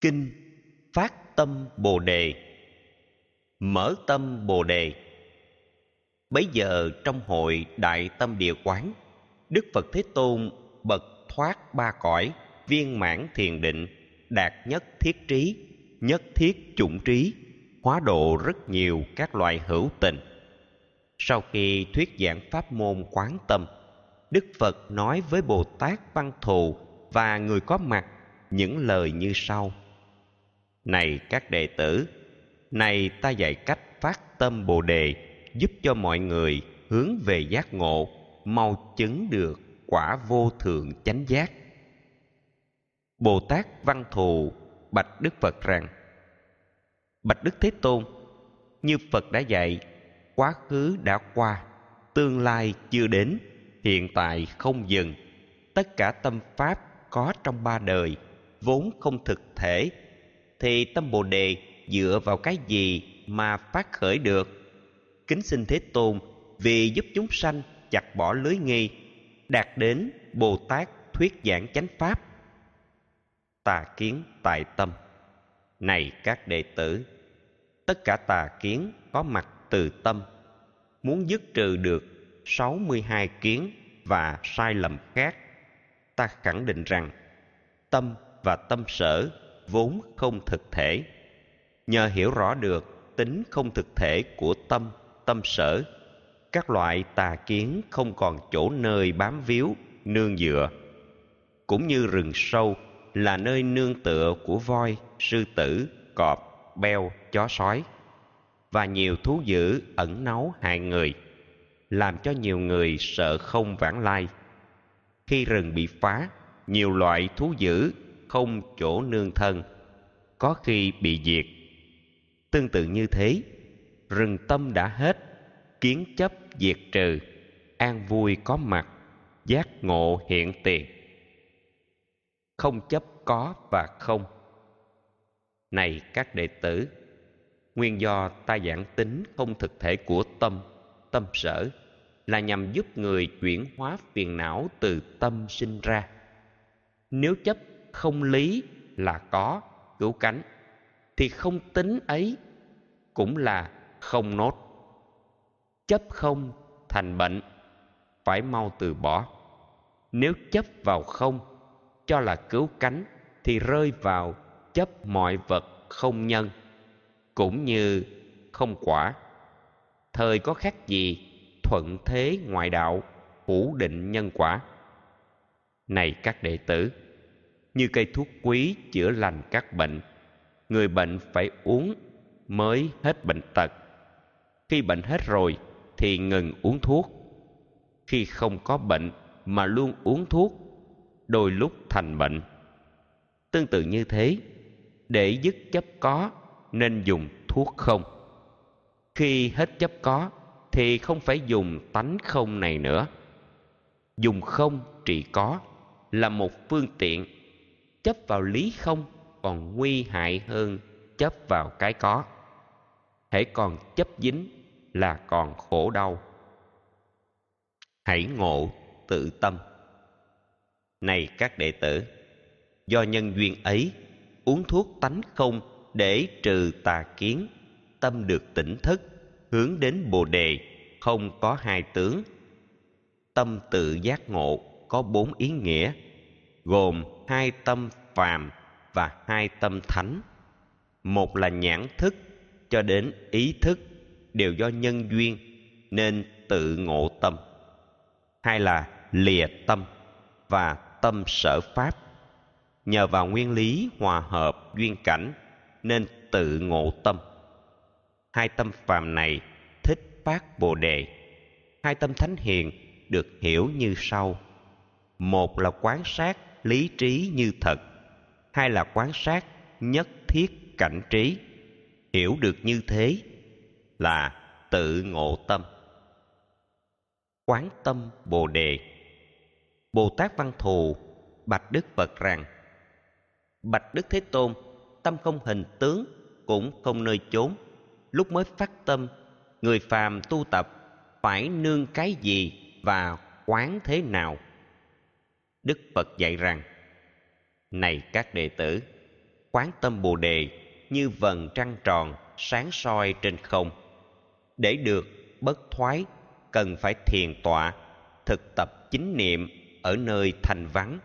kinh phát tâm bồ đề. Mở tâm bồ đề. Bấy giờ trong hội đại tâm địa quán, đức phật thế tôn bậc thoát ba cõi, viên mãn thiền định, đạt nhất thiết trí, nhất thiết chủng trí, hóa độ rất nhiều các loại hữu tình. Sau khi thuyết giảng pháp môn quán tâm, đức phật nói với bồ tát văn thù và người có mặt những lời như sau này các đệ tử, này ta dạy cách phát tâm bồ đề, giúp cho mọi người hướng về giác ngộ, mau chứng được quả vô thượng chánh giác. Bồ tát văn thù, bạch đức phật rằng, bạch đức thế tôn, như phật đã dạy, quá khứ đã qua, tương lai chưa đến, hiện tại không dừng. Tất cả tâm pháp có trong ba đời, vốn không thực thể thì tâm bồ đề dựa vào cái gì mà phát khởi được? Kính xin thế tôn, vì giúp chúng sanh chặt bỏ lưới nghi, đạt đến bồ tát thuyết giảng chánh pháp. Tà kiến tại tâm. Này các đệ tử, tất cả tà kiến có mặt từ tâm, muốn dứt trừ được 62 kiến và sai lầm khác, ta khẳng định rằng tâm và tâm sở vốn không thực thể. Nhờ hiểu rõ được tính không thực thể của tâm tâm sở, các loại tà kiến không còn chỗ nơi bám víu, nương dựa, cũng như rừng sâu, là nơi nương tựa của voi, sư tử, cọp, beo, chó sói. Và nhiều thú dữ ẩn náu hại người, làm cho nhiều người sợ không vãng lai. Khi rừng bị phá, nhiều loại thú dữ không chỗ nương thân, có khi bị diệt. Tương tự như thế, rừng tâm đã hết, kiến chấp diệt trừ, an vui có mặt, giác ngộ hiện tiền không chấp có và không. Này các đệ tử, nguyên do ta giảng tính không thực thể của tâm tâm sở, là nhằm giúp người chuyển hóa phiền não từ tâm sinh ra. Nếu chấp không lý là có, cứu cánh. Thì không tính ấy cũng là không nốt. Chấp không thành bệnh, phải mau từ bỏ. Nếu chấp vào không, cho là cứu cánh, thì rơi vào chấp mọi vật không nhân, cũng như không quả. Thời có khác gì thuận thế ngoại đạo, phủ định nhân quả? Này các đệ tử như cây thuốc quý chữa lành các bệnh. Người bệnh phải uống mới hết bệnh tật. Khi bệnh hết rồi thì ngừng uống thuốc. Khi không có bệnh mà luôn uống thuốc, đôi lúc thành bệnh. Tương tự như thế, để dứt chấp có nên dùng thuốc không? Khi hết chấp có thì không phải dùng tánh không này nữa. Dùng không trị có là một phương tiện chấp vào lý không còn nguy hại hơn chấp vào cái có. Hễ còn chấp dính là còn khổ đau. Hãy ngộ tự tâm. Này các đệ tử, do nhân duyên ấy uống thuốc tánh không để trừ tà kiến, tâm được tỉnh thức, hướng đến bồ đề, không có hai tướng. Tâm tự giác ngộ có bốn ý nghĩa, gồm hai tâm phàm và hai tâm thánh. Một là nhãn thức cho đến ý thức, đều do nhân duyên nên tự ngộ tâm. Hai là lìa tâm và tâm sở pháp. Nhờ vào nguyên lý hòa hợp duyên cảnh nên tự ngộ tâm. Hai tâm phàm này thích phát bồ đề. Hai tâm thánh hiền được hiểu như sau. Một là quán sát lý trí như thật. Hai là quán sát, nhất thiết cảnh trí. Hiểu được như thế là tự ngộ tâm. Quán tâm bồ đề. Bồ tát văn thù, bạch đức phật rằng bạch đức thế tôn, tâm không hình tướng, cũng không nơi chốn. Lúc mới phát tâm, người phàm tu tập phải nương cái gì và quán thế nào? Đức phật dạy rằng, này các đệ tử, quán tâm bồ đề như vầng trăng tròn sáng soi trên không. Để được bất thoái, cần phải thiền tọa, thực tập chính niệm ở nơi thành vắng,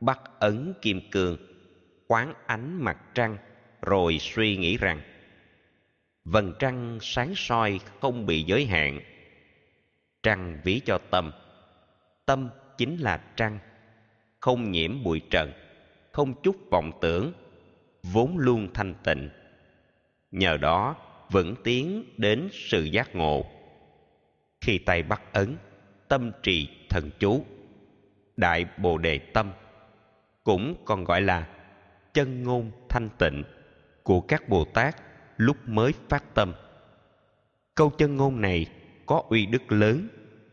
bắt ấn kim cương, quán ánh mặt trăng, rồi suy nghĩ rằng, vầng trăng sáng soi không bị giới hạn. Trăng ví cho tâm tâm chính là trăng không nhiễm bụi trần, không chút vọng tưởng, vốn luôn thanh tịnh. Nhờ đó vẫn tiến đến sự giác ngộ. Khi tay bắt ấn, tâm trì thần chú. Đại bồ đề tâm cũng còn gọi là chân ngôn thanh tịnh của các bồ tát lúc mới phát tâm. Câu chân ngôn này có uy đức lớn,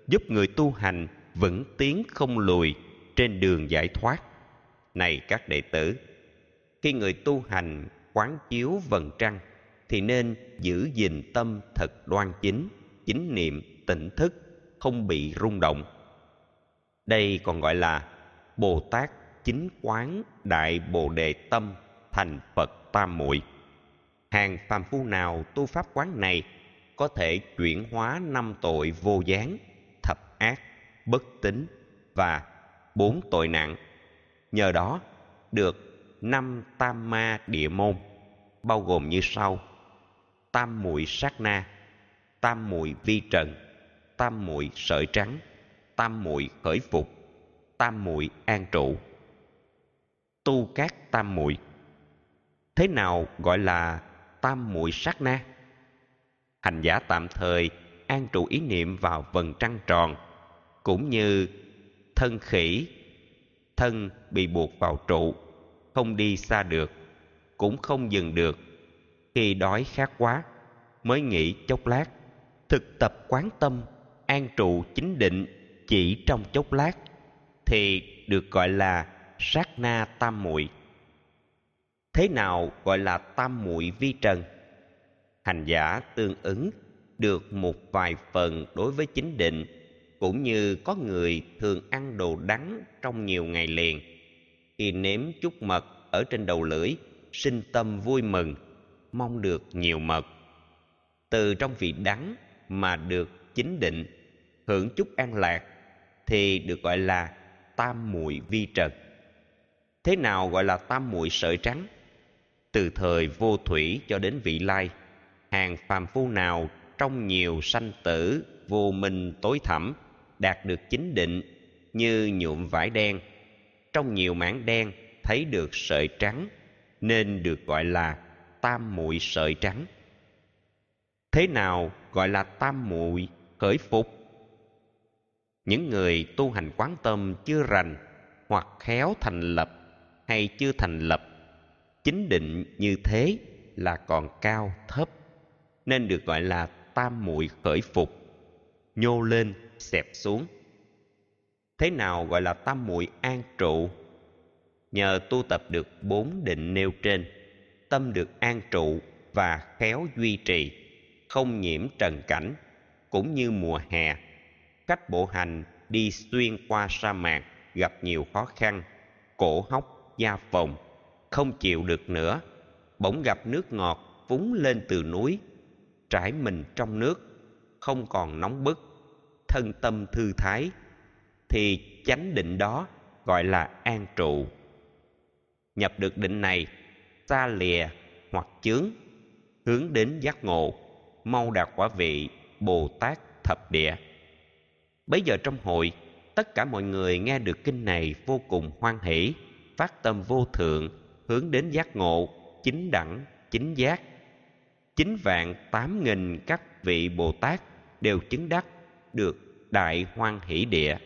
giúp người tu hành vững tiến không lùi trên đường giải thoát. Này các đệ tử, khi người tu hành quán chiếu vần trăng thì nên giữ gìn tâm thật đoan chính chính niệm, tỉnh thức, không bị rung động. Đây còn gọi là bồ tát chính quán đại bồ đề tâm thành phật tam muội. Hàng phàm phu nào tu pháp quán này có thể chuyển hóa năm tội vô gián, thập ác, bất tín và bốn tội nặng nhờ đó, được năm tam ma địa môn, bao gồm như sau. Tam muội sát na, tam muội vi trần, tam muội sợi trắng, tam muội khởi phục, tam muội an trụ. Tu các tam muội thế nào gọi là tam muội sát na? Hành giả tạm thời an trụ ý niệm vào vần trăng tròn, cũng như thân khỉ. Thân bị buộc vào trụ, không đi xa được, cũng không dừng được. Khi đói khát quá, mới nghĩ chốc lát. Thực tập quán tâm, an trụ chính định chỉ trong chốc lát, thì được gọi là sát na tam muội thế nào gọi là tam muội vi trần? Hành giả tương ứng được một vài phần đối với chính định cũng như có người thường ăn đồ đắng trong nhiều ngày liền. Khi nếm chút mật ở trên đầu lưỡi, sinh tâm vui mừng, mong được nhiều mật. Từ trong vị đắng mà được chính định, hưởng chút an lạc, thì được gọi là tam muội vi trần. Thế nào gọi là tam muội sợi trắng? Từ thời vô thủy cho đến vị lai, hàng phàm phu nào trong nhiều sanh tử vô minh tối thẳm? Đạt được chính định như nhuộm vải đen. Trong nhiều mảng đen thấy được sợi trắng, nên được gọi là tam muội sợi trắng. Thế nào gọi là tam muội khởi phục? Những người tu hành quán tâm chưa rành hoặc khéo thành lập hay chưa thành lập, chính định như thế là còn cao thấp, nên được gọi là tam muội khởi phục. Nhô lên xẹp xuống. Thế nào gọi là tam muội an trụ? Nhờ tu tập được bốn định nêu trên, tâm được an trụ và khéo duy trì, không nhiễm trần cảnh, cũng như mùa hè. Cách bộ hành đi xuyên qua sa mạc gặp nhiều khó khăn, cổ hốc, da phồng, không chịu được nữa. Bỗng gặp nước ngọt phúng lên từ núi, trải mình trong nước, không còn nóng bức thân tâm thư thái, thì chánh định đó gọi là an trụ. Nhập được định này, xa lìa hoặc chướng, hướng đến giác ngộ, mau đạt quả vị bồ tát thập địa. Bấy giờ trong hội, tất cả mọi người nghe được kinh này vô cùng hoan hỷ, phát tâm vô thượng, hướng đến giác ngộ, chính đẳng, chính giác. Chín vạn tám nghìn các vị bồ tát đều chứng đắc được đại hoan hỷ địa.